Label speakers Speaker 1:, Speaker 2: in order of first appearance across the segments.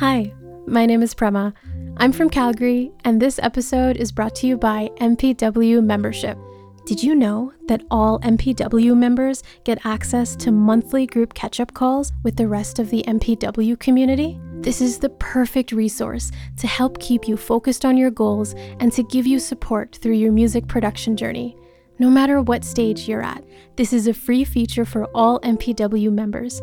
Speaker 1: Hi, my name is Prema. I'm from Calgary, and this episode is brought to you by MPW membership. Did you know that all MPW members get access to monthly group catch up calls with the rest of the MPW community? This is the perfect resource to help keep you focused on your goals and to give you support through your music production journey. No matter what stage you're at, this is a free feature for all MPW members.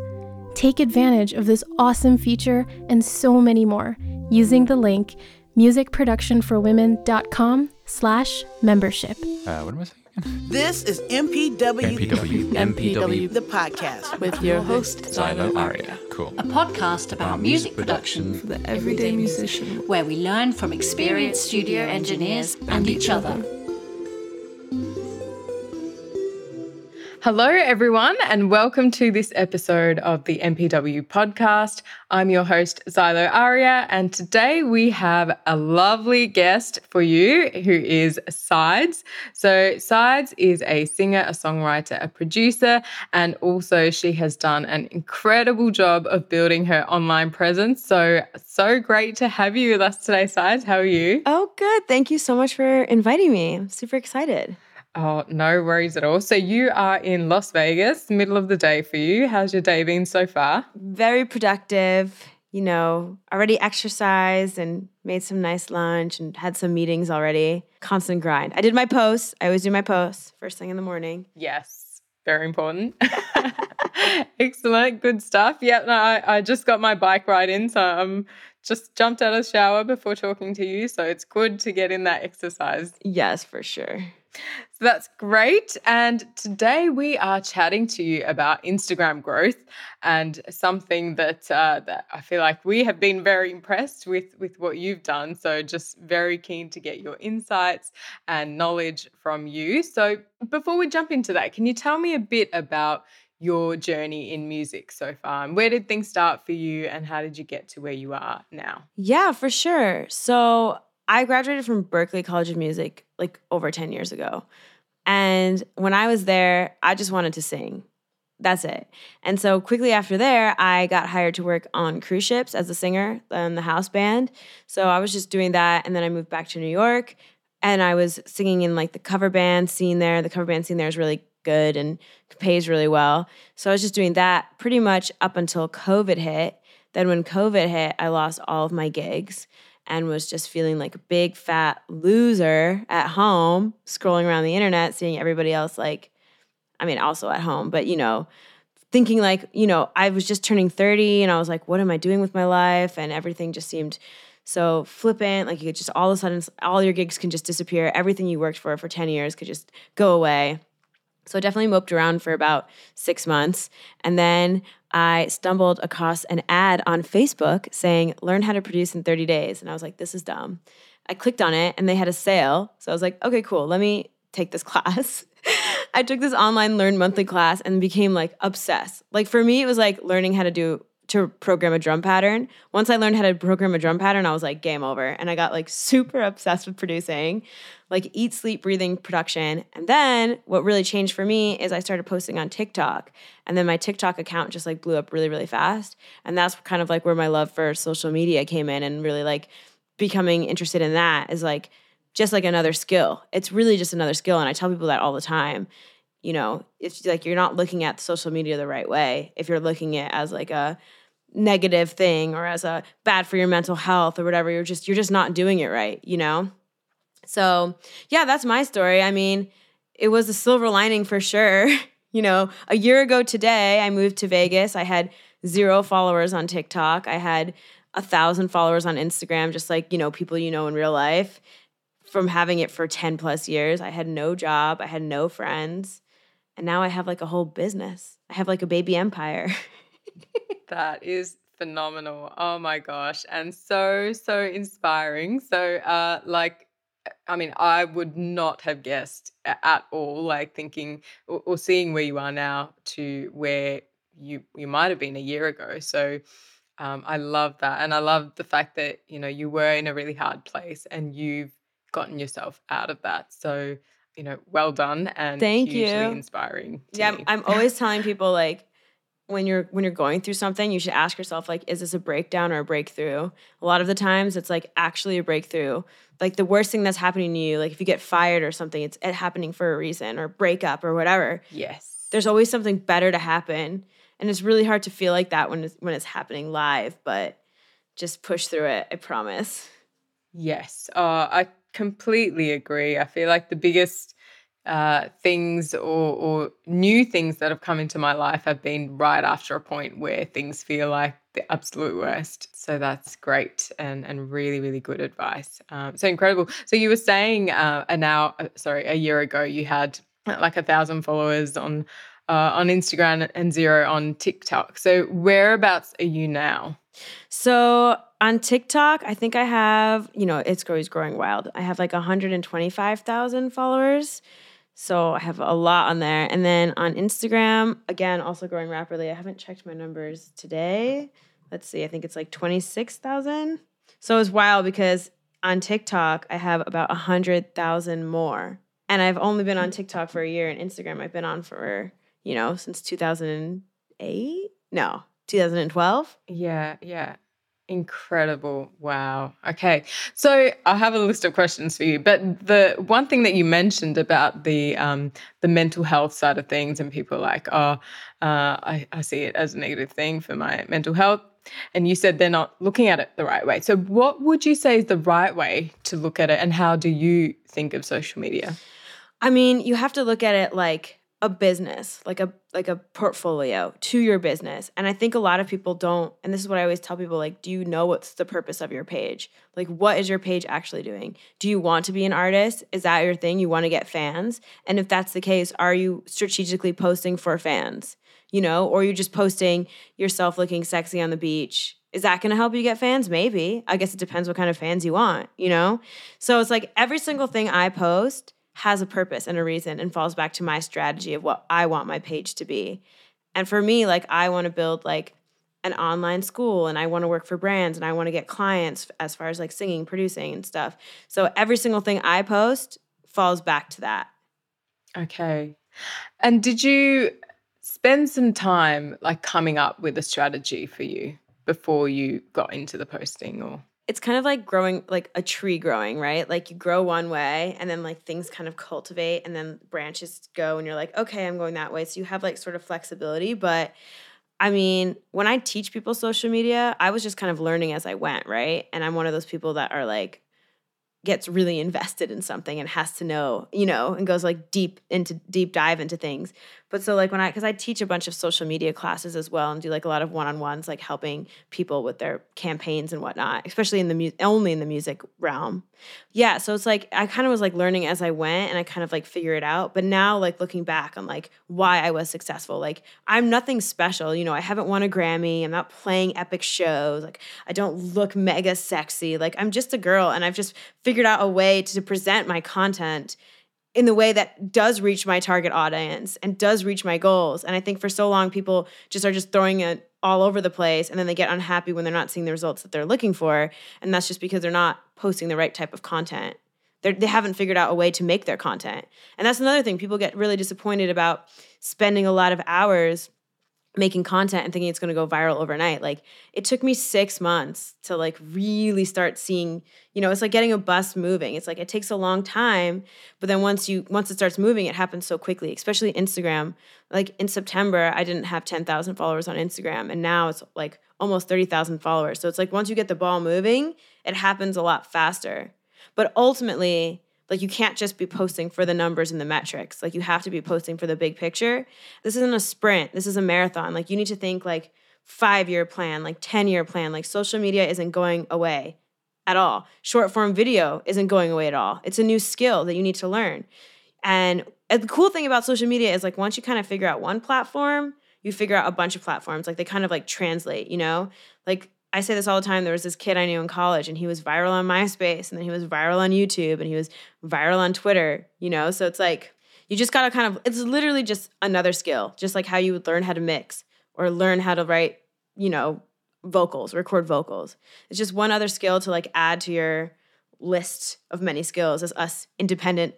Speaker 1: Take advantage of this awesome feature and so many more using the link musicproductionforwomen.com slash membership.
Speaker 2: Uh, what am I saying?
Speaker 3: This is MPW,
Speaker 2: MPW.
Speaker 4: MPW.
Speaker 3: the podcast.
Speaker 4: with your host,
Speaker 2: Xylo Aria. Cool.
Speaker 5: a podcast about music production for
Speaker 4: the everyday musician.
Speaker 5: where we learn from experienced studio engineers and each other.
Speaker 6: Hello, everyone, and welcome to this episode of the MPW podcast. I'm your host, Xylo Aria, and today we have a lovely guest for you who is Sides. So, Sides is a singer, a songwriter, a producer, and also she has done an incredible job of building her online presence. So, so great to have you with us today, Sides. How are you?
Speaker 7: Oh, good. Thank you so much for inviting me. I'm super excited.
Speaker 6: Oh, no worries at all. So, you are in Las Vegas, middle of the day for you. How's your day been so far?
Speaker 7: Very productive. You know, already exercised and made some nice lunch and had some meetings already. Constant grind. I did my posts. I always do my posts first thing in the morning.
Speaker 6: Yes, very important. Excellent, good stuff. Yeah, no, I, I just got my bike ride in, so I'm just jumped out of the shower before talking to you. So it's good to get in that exercise.
Speaker 7: Yes, for sure.
Speaker 6: So that's great. And today we are chatting to you about Instagram growth and something that uh, that I feel like we have been very impressed with with what you've done. So just very keen to get your insights and knowledge from you. So before we jump into that, can you tell me a bit about your journey in music so far and where did things start for you and how did you get to where you are now?
Speaker 7: Yeah, for sure. So I graduated from Berklee College of Music like over 10 years ago. And when I was there, I just wanted to sing. That's it. And so quickly after there, I got hired to work on cruise ships as a singer in the house band. So I was just doing that. And then I moved back to New York and I was singing in like the cover band scene there. The cover band scene there is really good and pays really well. So I was just doing that pretty much up until COVID hit. Then when COVID hit, I lost all of my gigs and was just feeling like a big fat loser at home, scrolling around the internet, seeing everybody else like, I mean, also at home, but you know, thinking like, you know, I was just turning 30 and I was like, what am I doing with my life? And everything just seemed so flippant. Like you could just all of a sudden, all your gigs can just disappear. Everything you worked for for 10 years could just go away. So I definitely moped around for about six months. And then I stumbled across an ad on Facebook saying, learn how to produce in 30 days. And I was like, this is dumb. I clicked on it and they had a sale. So I was like, okay, cool. Let me take this class. I took this online learn monthly class and became like obsessed. Like for me, it was like learning how to do to program a drum pattern. Once I learned how to program a drum pattern, I was like, game over. And I got like super obsessed with producing, like eat, sleep, breathing production. And then what really changed for me is I started posting on TikTok. And then my TikTok account just like blew up really, really fast. And that's kind of like where my love for social media came in and really like becoming interested in that is like just like another skill. It's really just another skill. And I tell people that all the time. You know, it's like you're not looking at social media the right way if you're looking at it as like a negative thing or as a bad for your mental health or whatever you're just you're just not doing it right you know? So yeah that's my story. I mean it was a silver lining for sure. You know a year ago today i moved to vegas. I had zero followers on tiktok. I had a thousand followers on instagram just like you know people you know in real life from having it for 10 plus years. I had no job. I had no friends. And now i have like a whole business. I have like a baby empire
Speaker 6: That is phenomenal. Oh my gosh. And so, so inspiring. So, uh, like, I mean, I would not have guessed at all, like thinking or, or seeing where you are now to where you you might have been a year ago. So, um, I love that, and I love the fact that you know you were in a really hard place and you've gotten yourself out of that. So, you know, well done and
Speaker 7: Thank
Speaker 6: hugely
Speaker 7: you.
Speaker 6: inspiring.
Speaker 7: Yeah,
Speaker 6: me.
Speaker 7: I'm always telling people like when you're when you're going through something, you should ask yourself like, is this a breakdown or a breakthrough? A lot of the times, it's like actually a breakthrough. Like the worst thing that's happening to you, like if you get fired or something, it's it happening for a reason or breakup or whatever.
Speaker 6: Yes.
Speaker 7: There's always something better to happen, and it's really hard to feel like that when it's, when it's happening live. But just push through it. I promise.
Speaker 6: Yes, uh, I completely agree. I feel like the biggest uh, things or, or new things that have come into my life have been right after a point where things feel like the absolute worst. So that's great and and really really good advice. Um, so incredible. So you were saying uh, a now uh, sorry a year ago you had uh, like a thousand followers on uh, on Instagram and zero on TikTok. So whereabouts are you now?
Speaker 7: So on TikTok, I think I have, you know, it's growing wild. I have like 125,000 followers. So I have a lot on there. And then on Instagram, again, also growing rapidly. I haven't checked my numbers today. Let's see, I think it's like 26,000. So it's wild because on TikTok, I have about 100,000 more. And I've only been on TikTok for a year and Instagram I've been on for, you know, since 2008? No, 2012.
Speaker 6: Yeah, yeah. Incredible. Wow. Okay. So I have a list of questions for you. But the one thing that you mentioned about the um, the mental health side of things and people like, oh, uh, I, I see it as a negative thing for my mental health. And you said they're not looking at it the right way. So what would you say is the right way to look at it and how do you think of social media?
Speaker 7: I mean, you have to look at it like a business, like a like a portfolio to your business. And I think a lot of people don't and this is what I always tell people like do you know what's the purpose of your page? Like what is your page actually doing? Do you want to be an artist? Is that your thing? You want to get fans? And if that's the case, are you strategically posting for fans? You know, or you're just posting yourself looking sexy on the beach is that going to help you get fans? Maybe. I guess it depends what kind of fans you want, you know? So it's like every single thing I post has a purpose and a reason and falls back to my strategy of what I want my page to be. And for me, like I want to build like an online school and I want to work for brands and I want to get clients as far as like singing, producing and stuff. So every single thing I post falls back to that.
Speaker 6: Okay. And did you spend some time like coming up with a strategy for you before you got into the posting or
Speaker 7: it's kind of like growing like a tree growing, right? Like you grow one way and then like things kind of cultivate and then branches go and you're like, okay, I'm going that way. So you have like sort of flexibility. But I mean, when I teach people social media, I was just kind of learning as I went, right? And I'm one of those people that are like, gets really invested in something and has to know, you know, and goes like deep into deep dive into things. But so like when I cuz I teach a bunch of social media classes as well and do like a lot of one-on-ones like helping people with their campaigns and whatnot, especially in the mu- only in the music realm. Yeah, so it's like I kind of was like learning as I went and I kind of like figure it out. But now like looking back on like why I was successful, like I'm nothing special, you know, I haven't won a Grammy, I'm not playing epic shows, like I don't look mega sexy. Like I'm just a girl and I've just figured out a way to present my content in the way that does reach my target audience and does reach my goals. And I think for so long, people just are just throwing it all over the place and then they get unhappy when they're not seeing the results that they're looking for. And that's just because they're not posting the right type of content. They're, they haven't figured out a way to make their content. And that's another thing. People get really disappointed about spending a lot of hours making content and thinking it's going to go viral overnight like it took me 6 months to like really start seeing you know it's like getting a bus moving. It's like it takes a long time but then once you once it starts moving it happens so quickly especially Instagram. Like in September I didn't have 10,000 followers on Instagram and now it's like almost 30,000 followers. So it's like once you get the ball moving it happens a lot faster. But ultimately like you can't just be posting for the numbers and the metrics. Like you have to be posting for the big picture. This isn't a sprint. This is a marathon. Like you need to think like 5-year plan, like 10-year plan. Like social media isn't going away at all. Short form video isn't going away at all. It's a new skill that you need to learn. And the cool thing about social media is like once you kind of figure out one platform, you figure out a bunch of platforms. Like they kind of like translate, you know? Like I say this all the time. There was this kid I knew in college, and he was viral on MySpace, and then he was viral on YouTube, and he was viral on Twitter, you know? So it's like, you just gotta kind of, it's literally just another skill, just like how you would learn how to mix or learn how to write, you know, vocals, record vocals. It's just one other skill to like add to your list of many skills as us independent,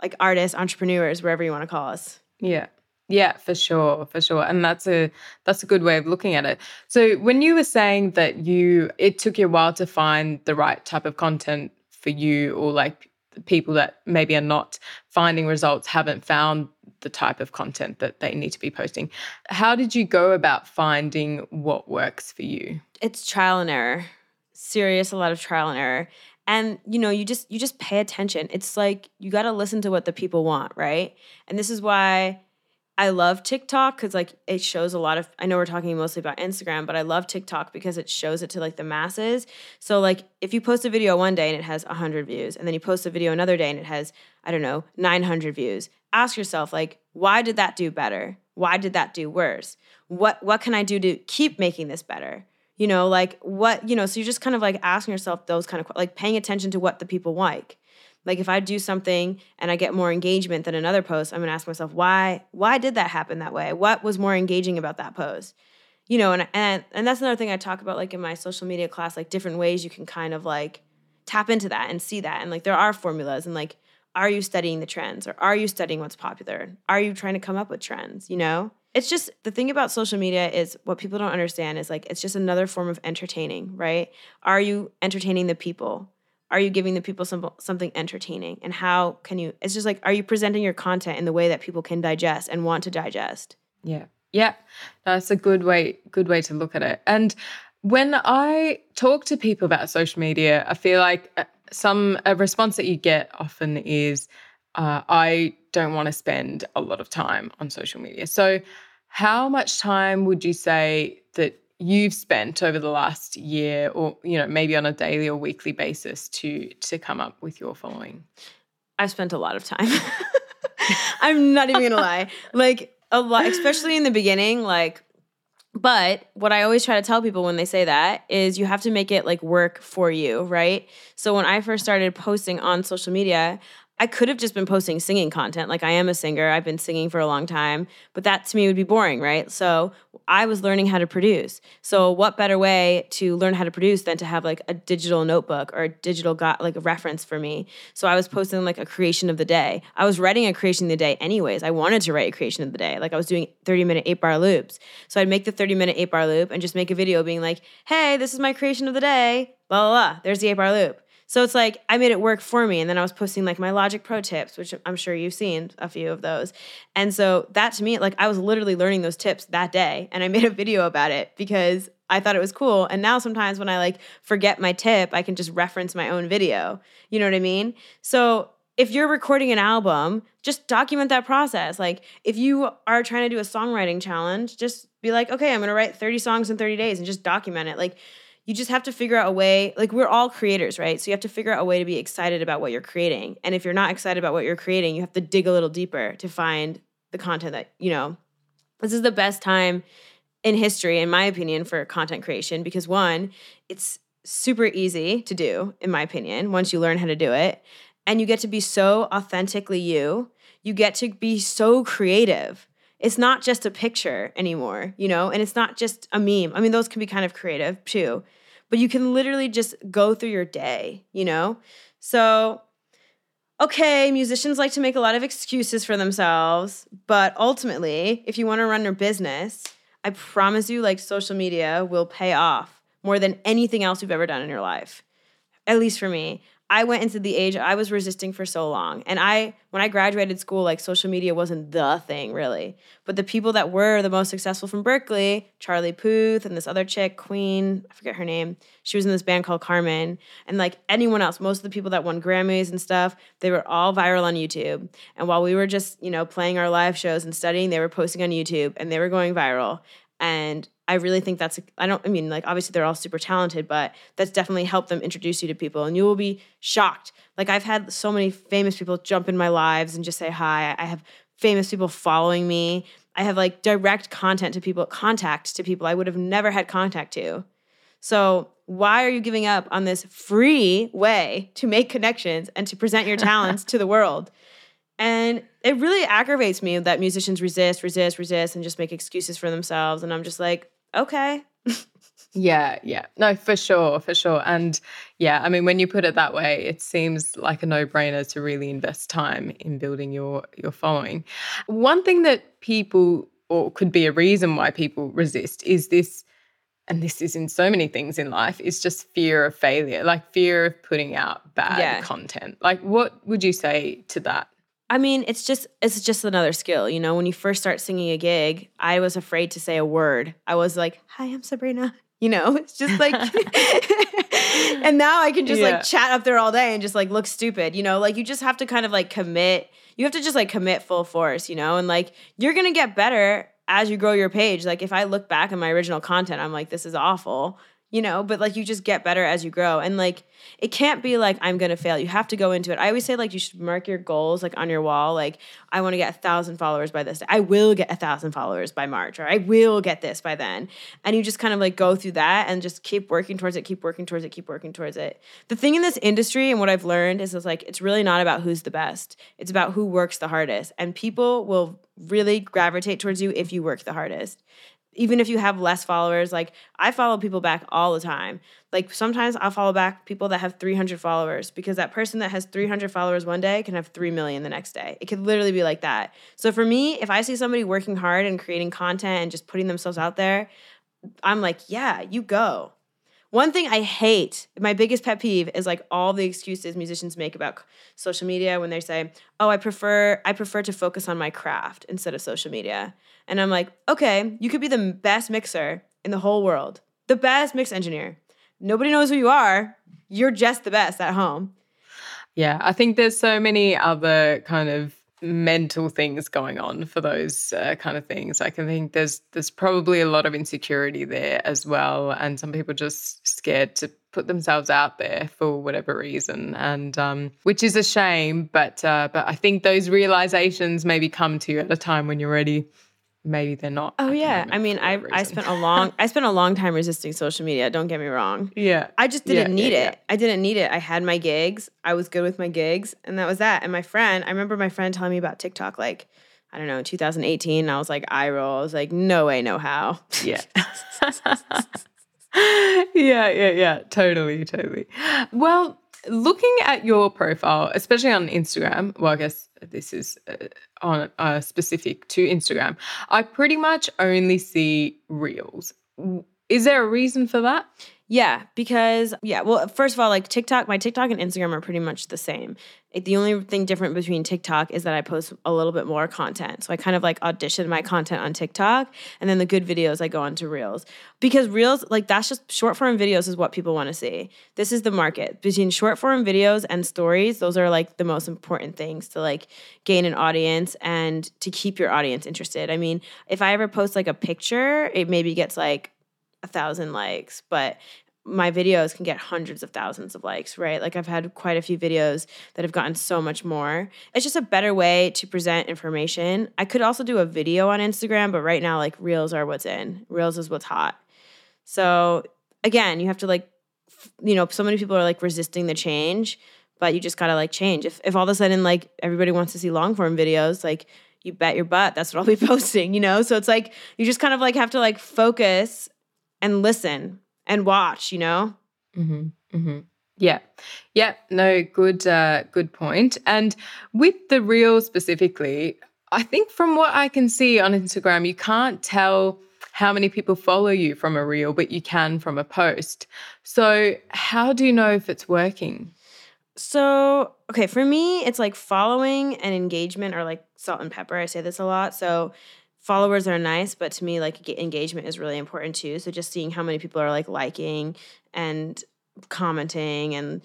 Speaker 7: like artists, entrepreneurs, wherever you wanna call us.
Speaker 6: Yeah. Yeah, for sure, for sure. And that's a that's a good way of looking at it. So when you were saying that you it took you a while to find the right type of content for you or like people that maybe are not finding results haven't found the type of content that they need to be posting. How did you go about finding what works for you?
Speaker 7: It's trial and error. Serious, a lot of trial and error. And you know, you just you just pay attention. It's like you got to listen to what the people want, right? And this is why I love TikTok because like it shows a lot of I know we're talking mostly about Instagram, but I love TikTok because it shows it to like the masses. So like if you post a video one day and it has 100 views and then you post a video another day and it has I don't know, 900 views. Ask yourself like why did that do better? Why did that do worse? What what can I do to keep making this better? You know, like what, you know, so you're just kind of like asking yourself those kind of like paying attention to what the people like. Like if I do something and I get more engagement than another post, I'm gonna ask myself why why did that happen that way? What was more engaging about that post? You know, and and and that's another thing I talk about like in my social media class, like different ways you can kind of like tap into that and see that. And like there are formulas and like are you studying the trends or are you studying what's popular? Are you trying to come up with trends, you know? It's just the thing about social media is what people don't understand is like it's just another form of entertaining, right? Are you entertaining the people? Are you giving the people some, something entertaining? And how can you it's just like are you presenting your content in the way that people can digest and want to digest?
Speaker 6: Yeah. Yeah. That's a good way good way to look at it. And when i talk to people about social media i feel like uh, some a response that you get often is uh, i don't want to spend a lot of time on social media. So how much time would you say that you've spent over the last year or you know maybe on a daily or weekly basis to to come up with your following?
Speaker 7: I've spent a lot of time. I'm not even gonna lie. Like a lot especially in the beginning like but what I always try to tell people when they say that is you have to make it like work for you, right? So when I first started posting on social media, I could have just been posting singing content. Like I am a singer, I've been singing for a long time, but that to me would be boring, right? So I was learning how to produce. So what better way to learn how to produce than to have like a digital notebook or a digital got like a reference for me. So I was posting like a creation of the day. I was writing a creation of the day anyways. I wanted to write a creation of the day. Like I was doing 30 minute 8 bar loops. So I'd make the 30 minute 8 bar loop and just make a video being like, "Hey, this is my creation of the day." Blah blah blah. There's the 8 bar loop. So it's like I made it work for me. And then I was posting like my Logic Pro tips, which I'm sure you've seen a few of those. And so that to me, like I was literally learning those tips that day. And I made a video about it because I thought it was cool. And now sometimes when I like forget my tip, I can just reference my own video. You know what I mean? So if you're recording an album, just document that process. Like if you are trying to do a songwriting challenge, just be like, okay, I'm gonna write 30 songs in 30 days and just document it. Like you just have to figure out a way like we're all creators right? So you have to figure out a way to be excited about what you're creating. And if you're not excited about what you're creating you have to dig a little deeper to find the content that you know this is the best time in history in my opinion for content creation because one it's super easy to do in my opinion once you learn how to do it. And you get to be so authentically you. You get to be so creative. It's not just a picture anymore, you know, and it's not just a meme. I mean, those can be kind of creative too, but you can literally just go through your day, you know? So, okay, musicians like to make a lot of excuses for themselves, but ultimately, if you want to run your business, I promise you, like, social media will pay off more than anything else you've ever done in your life. At least for me. I went into the age I was resisting for so long. And I when I graduated school, like social media wasn't the thing really. But the people that were the most successful from Berklee, Charlie Puth and this other chick, Queen, I forget her name. She was in this band called Carmen. And like anyone else, most of the people that won Grammys and stuff, they were all viral on YouTube. And while we were just, you know, playing our live shows and studying, they were posting on YouTube and they were going viral. And I really think that's, I don't, I mean, like, obviously they're all super talented, but that's definitely helped them introduce you to people. And you will be shocked. Like, I've had so many famous people jump in my lives and just say hi. I have famous people following me. I have like direct content to people, contact to people I would have never had contact to. So, why are you giving up on this free way to make connections and to present your talents to the world? And it really aggravates me that musicians resist, resist, resist, and just make excuses for themselves. And I'm just like, okay.
Speaker 6: Yeah, yeah. No, for sure, for sure. And yeah, I mean when you put it that way, it seems like a no-brainer to really invest time in building your your following. One thing that people or could be a reason why people resist is this and this is in so many things in life is just fear of failure, like fear of putting out bad
Speaker 7: Yeah.
Speaker 6: content. Like what would you say to that?
Speaker 7: I mean, it's just it's just another skill, you know. When you first start singing a gig, I was afraid to say a word. I was like, "Hi, I'm Sabrina." You know, it's just like And now I can just
Speaker 6: Yeah.
Speaker 7: like chat up there all day and just like look stupid, you know? Like you just have to kind of like commit. You have to just like commit full force, you know? And like you're going to get better as you grow your page. Like if I look back at my original content, I'm like this is awful. You know, but like you just get better as you grow. And like it can't be like I'm gonna fail. You have to go into it. I always say like you should mark your goals like on your wall. Like I want to get a thousand followers by this day. I will get a thousand followers by March, or I will get this by then. And you just kind of like go through that and just keep working towards it, keep working towards it, keep working towards it. The thing in this industry and what I've learned is it's like it's really not about who's the best. It's about who works the hardest. And people will really gravitate towards you if you work the hardest even if you have less followers, like I follow people back all the time. Like sometimes I'll follow back people that have 300 followers because that person that has 300 followers one day can have 3 million the next day. It could literally be like that. So for me, if I see somebody working hard and creating content and just putting themselves out there, I'm like, yeah, you go. One thing I hate, my biggest pet peeve is like all the excuses musicians make about social media when they say, "Oh, I prefer I prefer to focus on my craft instead of social media." And I'm like, "Okay, you could be the best mixer in the whole world. The best mix engineer. Nobody knows who you are. You're just the best at home."
Speaker 6: Yeah, I think there's so many other kind of mental things going on for those uh, kind of things. I think there's there's probably a lot of insecurity there as well, and some people just scared to put themselves out there for whatever reason, and um, which is a shame. But uh, but I think those realizations maybe come to you at a time when you're ready. Maybe they're not.
Speaker 7: Oh yeah, I mean, I I spent a long I spent a long time resisting social media. Don't get me wrong.
Speaker 6: yeah.
Speaker 7: I just didn't
Speaker 6: yeah,
Speaker 7: need
Speaker 6: yeah.
Speaker 7: it. I didn't need it. I had my gigs. I was good with my gigs, and that was that. And my friend, I remember my friend telling me about TikTok, like I don't know, 2018. I was like, I roll. I was like, no way, no how.
Speaker 6: Yeah. yeah, yeah, yeah. Totally, totally. Well, looking at your profile, especially on Instagram, well, I guess this is uh, on uh, specific to Instagram, I pretty much only see reels. Is there a reason for that?
Speaker 7: Yeah, because yeah, well, first of all, like TikTok, my TikTok and Instagram are pretty much the same. Like, the only thing different between TikTok is that I post a little bit more content. So I kind of like audition my content on TikTok, and then the good videos I go onto Reels because Reels, like that's just short form videos is what people want to see. This is the market between short form videos and stories. Those are like the most important things to like gain an audience and to keep your audience interested. I mean, if I ever post like a picture, it maybe gets like a thousand likes, but my videos can get hundreds of thousands of likes, right? Like I've had quite a few videos that have gotten so much more. It's just a better way to present information. I could also do a video on Instagram, but right now, like Reels are what's in. Reels is what's hot. So again, you have to like, you know, so many people are like resisting the change, but you just gotta like change. If if all of a sudden like everybody wants to see long form videos, like you bet your butt that's what I'll be posting, you know? So it's like you just kind of like have to like focus and listen and watch, you know?
Speaker 6: Mm-hmm. Mm-hmm. Yeah. Yeah. No, good uh good point. And with the reel specifically, I think from what I can see on Instagram, you can't tell how many people follow you from a reel, but you can from a post. So how do you know if it's working?
Speaker 7: So, okay, for me, it's like following and engagement are like salt and pepper. I say this a lot. So, followers are nice, but to me, like engagement is really important too. So, just seeing how many people are like liking and commenting and,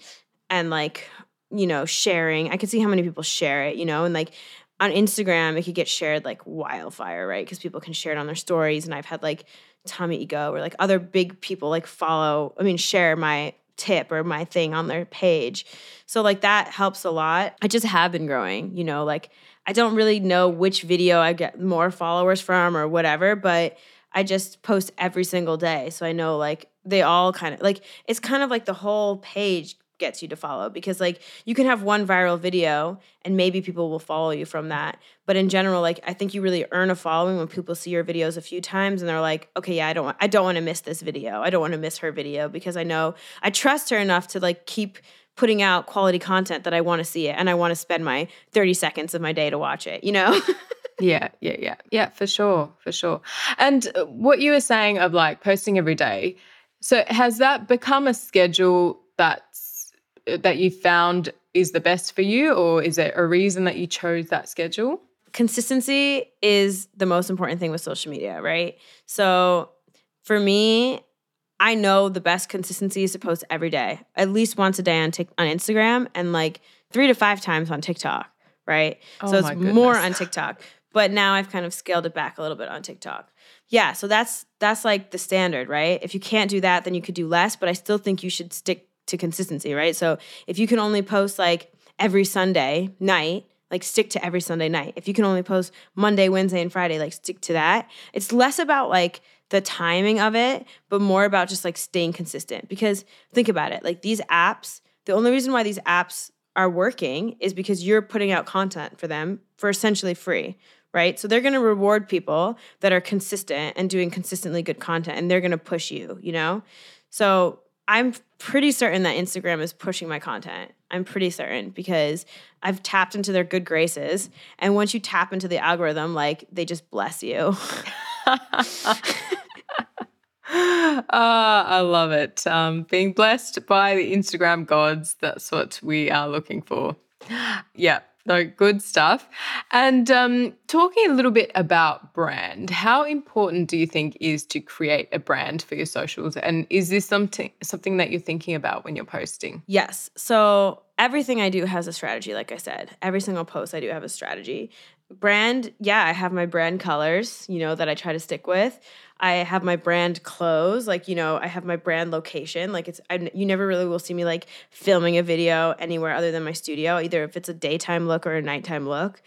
Speaker 7: and like, you know, sharing. I can see how many people share it, you know, and like on Instagram, it could get shared like wildfire, right? Because people can share it on their stories. And I've had like Tommy Ego or like other big people like follow, I mean, share my tip or my thing on their page. So like that helps a lot. I just have been growing, you know, like I don't really know which video I get more followers from or whatever, but I just post every single day. So I know like they all kind of like it's kind of like the whole page gets you to follow because like you can have one viral video and maybe people will follow you from that but in general like i think you really earn a following when people see your videos a few times and they're like okay yeah i don't want i don't want to miss this video i don't want to miss her video because i know i trust her enough to like keep putting out quality content that i want to see it and i want to spend my 30 seconds of my day to watch it you know
Speaker 6: Yeah, yeah, yeah, yeah, for sure, for sure. And uh, what you were saying of like posting every day, so has that become a schedule that's uh, that you found is the best for you, or is there a reason that you chose that schedule?
Speaker 7: consistency is the most important thing with social media, right? So for me, I know the best consistency is to post every day, at least once a day on Tik on Instagram, and like three to five times on TikTok, right?
Speaker 6: Oh
Speaker 7: so it's more on TikTok. But now I've kind of scaled it back a little bit on TikTok. Yeah, so that's that's like the standard, right? If you can't do that, then you could do less, but I still think you should stick to consistency, right? So if you can only post like every Sunday night, like stick to every Sunday night. If you can only post Monday, Wednesday, and Friday, like stick to that. It's less about like the timing of it, but more about just like staying consistent. Because think about it, like these apps, the only reason why these apps are working is because you're putting out content for them for essentially free, right? So they're going to reward people that are consistent and doing consistently good content and they're going to push you, you know? So I'm pretty certain that Instagram is pushing my content. I'm pretty certain because I've tapped into their good graces. And once you tap into the algorithm, like they just bless you.
Speaker 6: Ah, I love it. Um, being blessed by the Instagram gods, that's what we are looking for. Yeah, no, good stuff. And um, talking a little bit about brand, how important do you think is to create a brand for your socials? And is this something something that you're thinking about when you're posting?
Speaker 7: Yes. So everything I do has a strategy, like I said. Every single post I do have a strategy. Brand, yeah, I have my brand colors, you know, that I try to stick with. I have my brand clothes, like you know, I have my brand location. Like it's, I, you never really will see me like filming a video anywhere other than my studio, either if it's a daytime look or a nighttime look.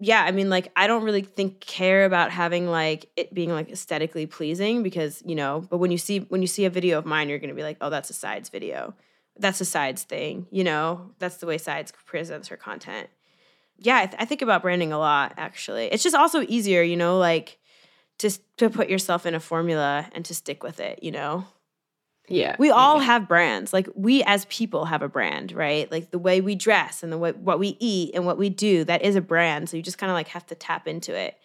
Speaker 7: Yeah, I mean, like I don't really think care about having like it being like aesthetically pleasing because you know. But when you see when you see a video of mine, you're gonna be like, oh, that's a sides video. That's a sides thing, you know. That's the way sides presents her content. Yeah, I, th- I think about branding a lot. Actually, it's just also easier, you know, like just to put yourself in a formula and to stick with it, you know?
Speaker 6: Yeah.
Speaker 7: We all have brands. Like we as people have a brand, right? Like the way we dress and the way what we eat and what we do, that is a brand. So you just kind of like have to tap into it.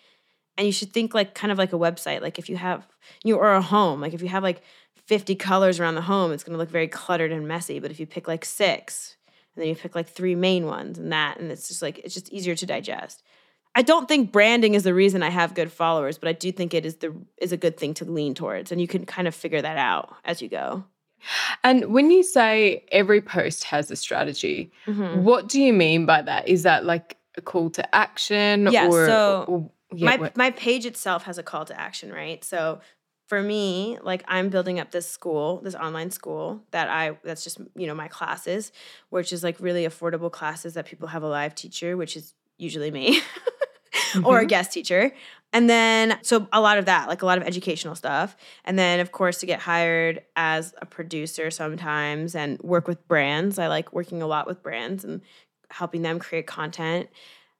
Speaker 7: And you should think like kind of like a website. Like if you have you or a home, like if you have like 50 colors around the home, it's gonna look very cluttered and messy. But if you pick like six, and then you pick like three main ones and that, and it's just like it's just easier to digest. I don't think branding is the reason I have good followers, but I do think it is the is a good thing to lean towards, and you can kind of figure that out as you go.
Speaker 6: And when you say every post has a strategy,
Speaker 7: Mhm.
Speaker 6: what do you mean by that? Is that like a call to action?
Speaker 7: Yeah,
Speaker 6: Or,
Speaker 7: so
Speaker 6: or- yeah,
Speaker 7: my
Speaker 6: what-
Speaker 7: my page itself has a call to action, right? So for me, like I'm building up this school, this online school that I that's just you know my classes, which is like really affordable classes that people have a live teacher, which is usually me. or a mm-hmm. guest teacher. And then, so a lot of that, like a lot of educational stuff. And then, of course, to get hired as a producer sometimes and work with brands. I like working a lot with brands and helping them create content.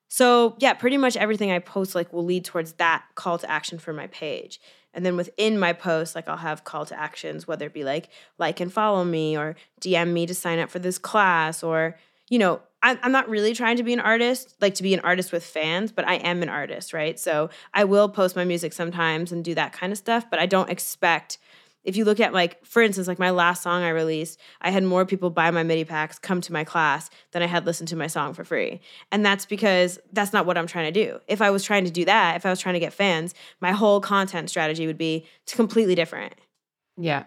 Speaker 7: So, yeah, pretty much everything I post like will lead towards that call to action for my page. And then within my post, like I'll have call to actions, whether it be like like and follow me or DM me to sign up for this class or, you know, I'm, I'm not really trying to be an artist, like to be an artist with fans, but I am an artist, right? So I will post my music sometimes and do that kind of stuff, but I don't expect if you look at like for instance like my last song i released i had more people buy my midi packs come to my class than i had listened to my song for free and that's because that's not what i'm trying to do if i was trying to do that if i was trying to get fans my whole content strategy would be completely different
Speaker 6: yeah.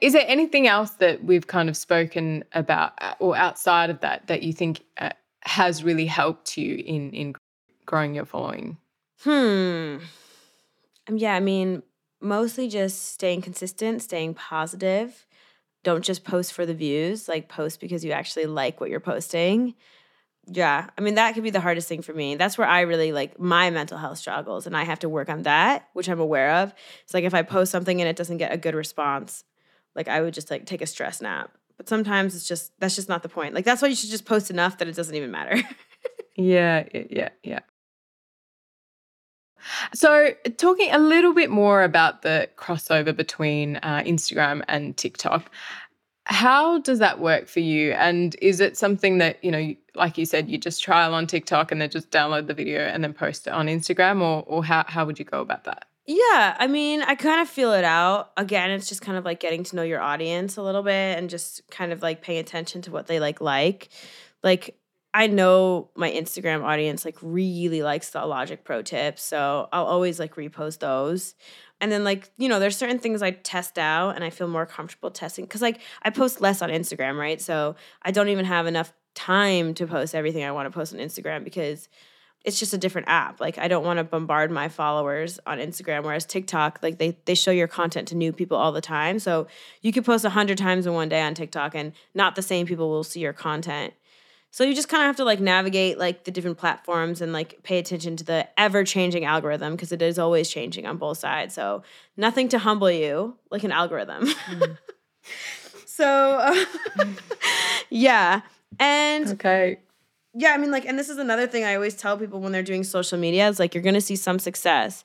Speaker 6: Is there anything else that we've kind of spoken about uh, or outside of that that you think uh, has really helped you in in growing your following?
Speaker 7: Hmm. Um, yeah, I mean, mostly just staying consistent, staying positive. Don't just post for the views, like post because you actually like what you're posting. Yeah. I mean, that could be the hardest thing for me. That's where I really like my mental health struggles and I have to work on that, which I'm aware of. It's like if I post something and it doesn't get a good response, like I would just like take a stress nap. But sometimes it's just that's just not the point. Like that's why you should just post enough that it doesn't even matter.
Speaker 6: Yeah, yeah, yeah. So, talking a little bit more about the crossover between uh, Instagram and TikTok, how does that work for you? And is it something that, you know, like you said, you just trial on TikTok and then just download the video and then post it on Instagram, or, or how, how would you go about that?
Speaker 7: Yeah, I mean, I kind of feel it out. Again, it's just kind of like getting to know your audience a little bit and just kind of like paying attention to what they like like. Like I know my Instagram audience like really likes the Logic Pro tips, so I'll always like repost those. And then like, you know, there's certain things I test out and I feel more comfortable testing cuz like I post less on Instagram, right? So I don't even have enough time to post everything I want to post on Instagram because it's just a different app. Like I don't want to bombard my followers on Instagram. Whereas TikTok, like they they show your content to new people all the time. So you could post a hundred times in one day on TikTok, and not the same people will see your content. So you just kind of have to like navigate like the different platforms and like pay attention to the ever changing algorithm because it is always changing on both sides. So nothing to humble you like an algorithm. so uh, yeah, and
Speaker 6: Okay.
Speaker 7: yeah, I mean, like, and this is another thing I always tell people when they're doing social media is like, you're gonna see some success.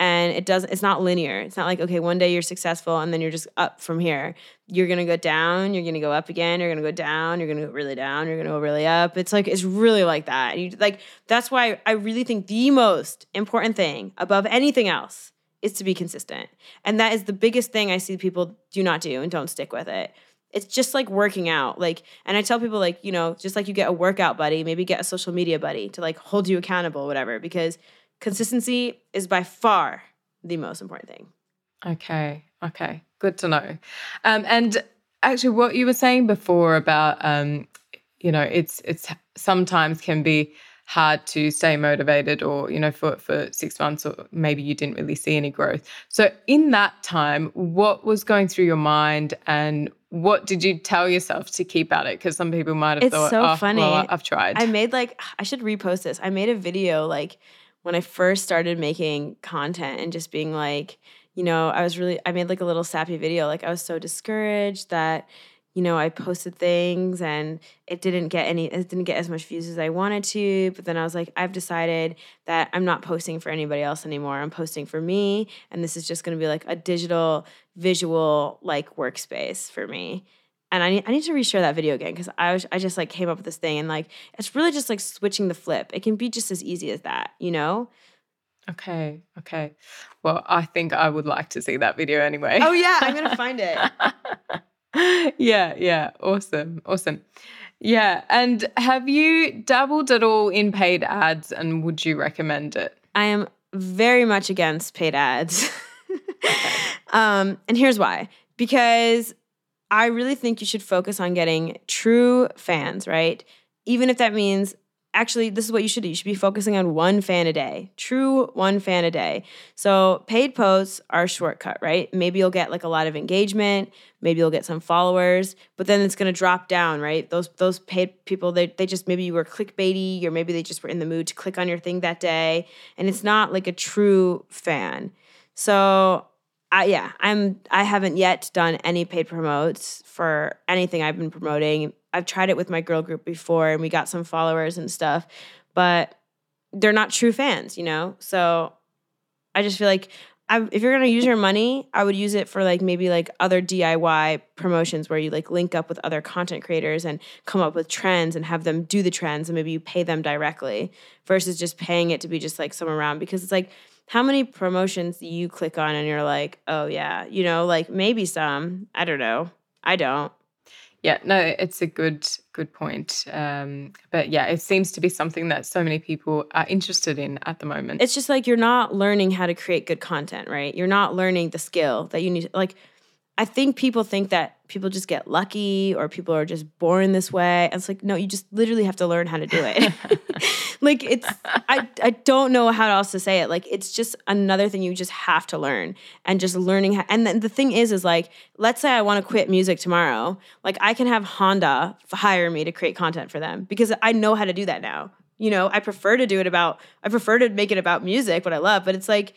Speaker 7: And it doesn't, it's not linear. It's not like, okay, one day you're successful and then you're just up from here. You're gonna go down, you're gonna go up again, you're gonna go down, you're gonna go really down, you're gonna go really up. It's like, it's really like that. And you like, that's why I really think the most important thing above anything else is to be consistent. And that is the biggest thing I see people do not do and don't stick with it it's just like working out like and i tell people like you know just like you get a workout buddy maybe get a social media buddy to like hold you accountable whatever because consistency is by far the most important thing
Speaker 6: Okay. Okay. Good to know. Um, and actually, what you were saying before about, um, you know, it's it's sometimes can be hard to stay motivated, or you know, for for six months, or maybe you didn't really see any growth. So, in that time, what was going through your mind, and what did you tell yourself to keep at it? Because some people might have
Speaker 7: It's
Speaker 6: thought,
Speaker 7: so
Speaker 6: oh,
Speaker 7: funny.
Speaker 6: well, I've tried.
Speaker 7: i made like i should repost this i made a video like when i first started making content and just being like you know i was really i made like a little sappy video like i was so discouraged that you know i posted things and it didn't get any it didn't get as much views as i wanted to but then i was like i've decided that i'm not posting for anybody else anymore. I'm posting for me and this is just going to be like a digital visual like workspace for me and I need, I need to reshare that video again because I was I just like came up with this thing and like it's really just like switching the flip. It can be just as easy as that, you know?
Speaker 6: okay. Okay. Well, I think I would like to see that video anyway.
Speaker 7: Oh yeah, I'm gonna find it.
Speaker 6: yeah, yeah. Awesome. Awesome. Yeah. And have you dabbled at all in paid ads and would you recommend it?
Speaker 7: I am very much against paid ads. um, and here's why. Because I really think you should focus on getting true fans, right? Even if that means actually this is what you should do. You should be focusing on one fan a day. True one fan a day. So paid posts are a shortcut, right? Maybe you'll get like a lot of engagement, maybe you'll get some followers, but then it's gonna drop down, right? Those those paid people, they they just maybe you were clickbaity or maybe they just were in the mood to click on your thing that day. And it's not like a true fan. So I, yeah, I'm. I haven't yet done any paid promotes for anything I've been promoting. I've tried it with my girl group before, and we got some followers and stuff, but they're not true fans, you know. So I just feel like I, if you're gonna use your money, I would use it for like maybe like other DIY promotions where you like link up with other content creators and come up with trends and have them do the trends, and maybe you pay them directly versus just paying it to be just like some around because it's like how many promotions do you click on and you're like, oh yeah, you know, like maybe some. I don't know. I don't.
Speaker 6: Yeah, no, it's a good good point. Um, but yeah, it seems to be something that so many people are interested in at the moment.
Speaker 7: It's just like you're not learning how to create good content, right? You're not learning the skill that you need. Like, I think people think that people just get lucky or people are just born this way. And it's like, no, you just literally have to learn how to do it. like it's I I don't know how else to say it. Like it's just another thing you just have to learn and just learning how, and then the thing is is like let's say I want to quit music tomorrow. Like I can have Honda hire me to create content for them because I know how to do that now. You know, I prefer to do it about I prefer to make it about music, what I love, but it's like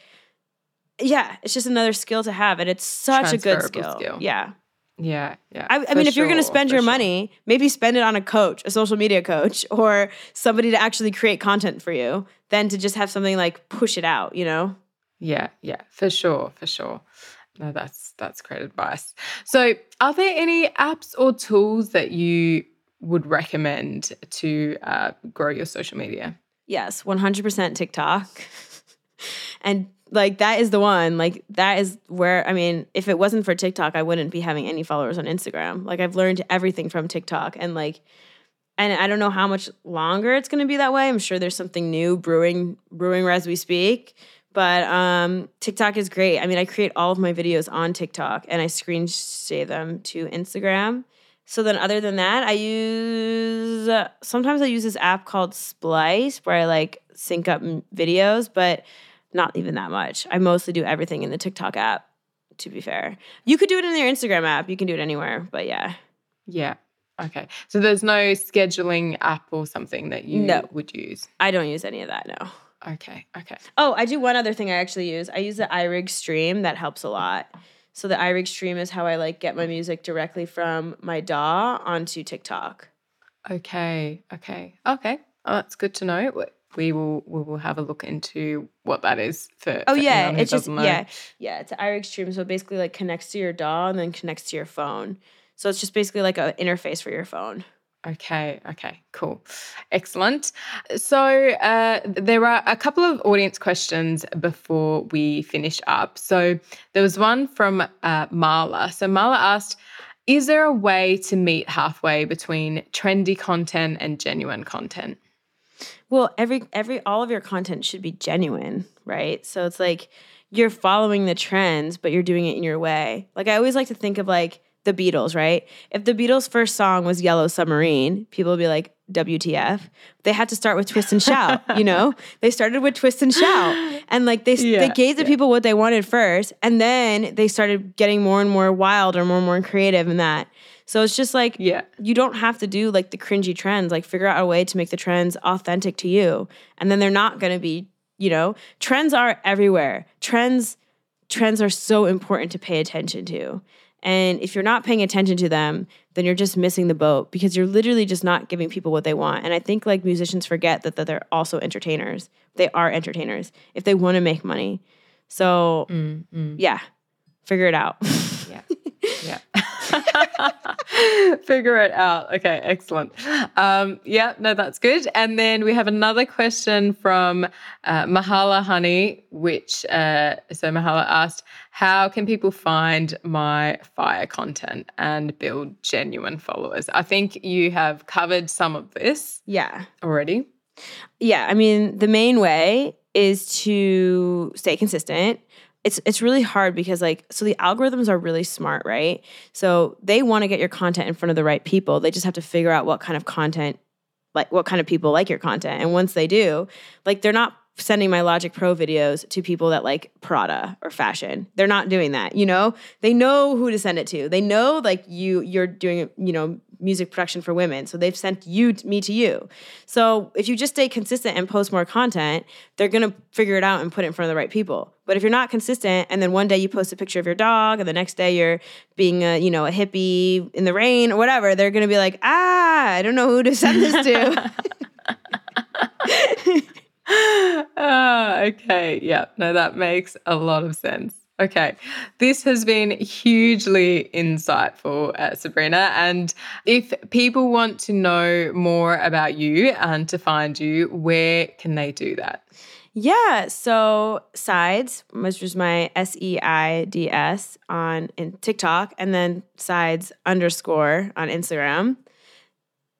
Speaker 7: yeah, it's just another skill to have and it's such a good skill.
Speaker 6: skill.
Speaker 7: Yeah.
Speaker 6: Yeah, yeah.
Speaker 7: I, I mean, if you're going to spend your
Speaker 6: sure.
Speaker 7: money, maybe spend it on a coach, a social media coach, or somebody to actually create content for you, than to just have something like push it out. You know?
Speaker 6: Yeah, yeah, for sure, for sure. No, that's that's great advice. So, are there any apps or tools that you would recommend to uh, grow your social media?
Speaker 7: Yes, 100% TikTok, and like that is the one. Like that is where I mean, if it wasn't for TikTok, I wouldn't be having any followers on Instagram. Like I've learned everything from TikTok, and like. And I don't know how much longer it's going to be that way. I'm sure there's something new brewing brewing as we speak. But um, TikTok is great. I mean, I create all of my videos on TikTok and I screen save them to Instagram. So then, other than that, I use sometimes I use this app called Splice where I like sync up videos, but not even that much. I mostly do everything in the TikTok app. To be fair, you could do it in your Instagram app. You can do it anywhere, but yeah,
Speaker 6: Yeah. Okay. So there's no scheduling app or something that you
Speaker 7: No.
Speaker 6: would use.
Speaker 7: I don't use any of that. No.
Speaker 6: Okay. Okay.
Speaker 7: Oh, I do one other thing I actually use. I use the iRig Stream. That helps a lot. So the iRig Stream is how I like get my music directly from my DAW onto TikTok.
Speaker 6: Okay. Okay. Okay. Oh, that's good to know. We- will we will have a look into what that is for.
Speaker 7: Oh
Speaker 6: for
Speaker 7: yeah, it's just
Speaker 6: know.
Speaker 7: yeah, yeah. It's iRig Stream, so it basically like connects to your DAW and then connects to your phone. So it's just basically like an interface for your phone.
Speaker 6: Okay, okay, cool. Excellent. So, uh, there are a couple of audience questions before we finish up. So, there was one from uh, Marla. So, Marla asked Is there a way to meet halfway between trendy content and genuine content?
Speaker 7: Well, every every all of your content should be genuine, right? So it's like you're following the trends, but you're doing it in your way. Like I always like to think of like the Beatles, right? If the Beatles' first song was Yellow Submarine, people would be like, WTF. They had to start with Twist and Shout, you know? They started with Twist and Shout. And like they, they gave the
Speaker 6: yeah.
Speaker 7: people what they wanted first. And then they started getting more and more wild or more and more creative in that. So it's just like
Speaker 6: Yeah.
Speaker 7: you don't have to do like the cringy trends. Like figure out a way to make the trends authentic to you. And then they're not gonna be, you know, trends are everywhere. Trends trends are so important to pay attention to. And if you're not paying attention to them, then you're just missing the boat because you're literally just not giving people what they want. And I think like musicians forget that, that they're also entertainers. They are entertainers if they want to make money. So mm, mm. yeah, figure it out.
Speaker 6: Yeah. Figure it out. Okay, excellent. Um, yeah, no, that's good. And then we have another question from uh, Mahala Honey, which uh, so Mahala asked, How can people find my fire content and build genuine followers? I think you have covered some of this
Speaker 7: yeah.
Speaker 6: already.
Speaker 7: Yeah, I mean, the main way is to stay consistent. It's it's really hard because like so the algorithms are really smart, right? So they want to get your content in front of the right people. They just have to figure out what kind of content like what kind of people like your content. And once they do, like they're not sending my Logic Pro videos to people that like Prada or fashion. They're not doing that, you know? They know who to send it to. They know like you you're doing, you know, music production for women. So they've sent you me to you. So if you just stay consistent and post more content, they're going to figure it out and put it in front of the right people. But if you're not consistent and then one day you post a picture of your dog and the next day you're being a, you know, a hippie in the rain or whatever, they're going to be like, "Ah, I don't know who to send this to."
Speaker 6: Ah, okay. Yeah. No, that makes a lot of sense. Okay. This has been hugely insightful, uh, Sabrina. And if people want to know more about you and to find you, where can they do that?
Speaker 7: Yeah, so sides, which was my S E I D S on in TikTok, and then sides underscore on Instagram.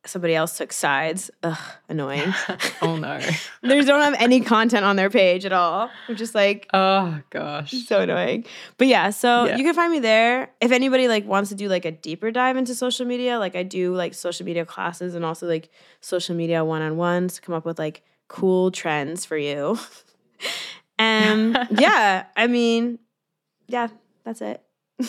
Speaker 7: Somebody else took sides. Ugh, annoying.
Speaker 6: oh no.
Speaker 7: they don't have any content on their page at all. I'm just like,
Speaker 6: Oh gosh.
Speaker 7: so annoying. But yeah, so
Speaker 6: Yeah.
Speaker 7: you can find me there. If anybody like wants to do like a deeper dive into social media, like I do like social media classes and also like social media one-on-ones to come up with like cool trends for you. and yeah, I mean, yeah, that's it.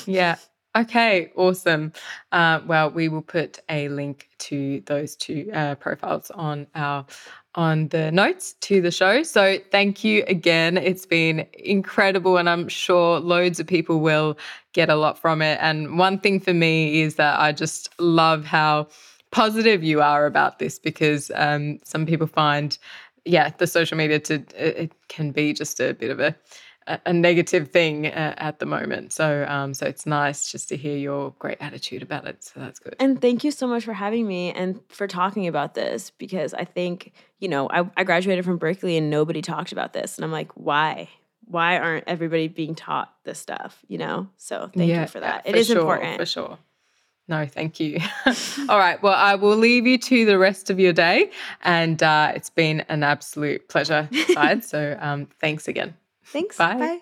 Speaker 6: Yeah. Okay, awesome. Uh, well, we will put a link to those two uh, profiles on our on the notes to the show. So thank you again. It's been incredible, and I'm sure loads of people will get a lot from it. And one thing for me is that I just love how positive you are about this because um, some people find, yeah, the social media to it, it can be just a bit of a a, negative thing uh, at the moment. So um, so it's nice just to hear your great attitude about it. So that's good.
Speaker 7: And thank you so much for having me and for talking about this because I think, you know, I, I graduated from Berklee and nobody talked about this. And I'm like, why? Why aren't everybody being taught this stuff? You know? So thank you for that. It is
Speaker 6: sure,
Speaker 7: important.
Speaker 6: For sure. No, thank you. All right. Well, I will leave you to the rest of your day. And uh, it's been an absolute pleasure, Side. so um, thanks again.
Speaker 7: Thanks.
Speaker 6: Bye.
Speaker 7: Bye.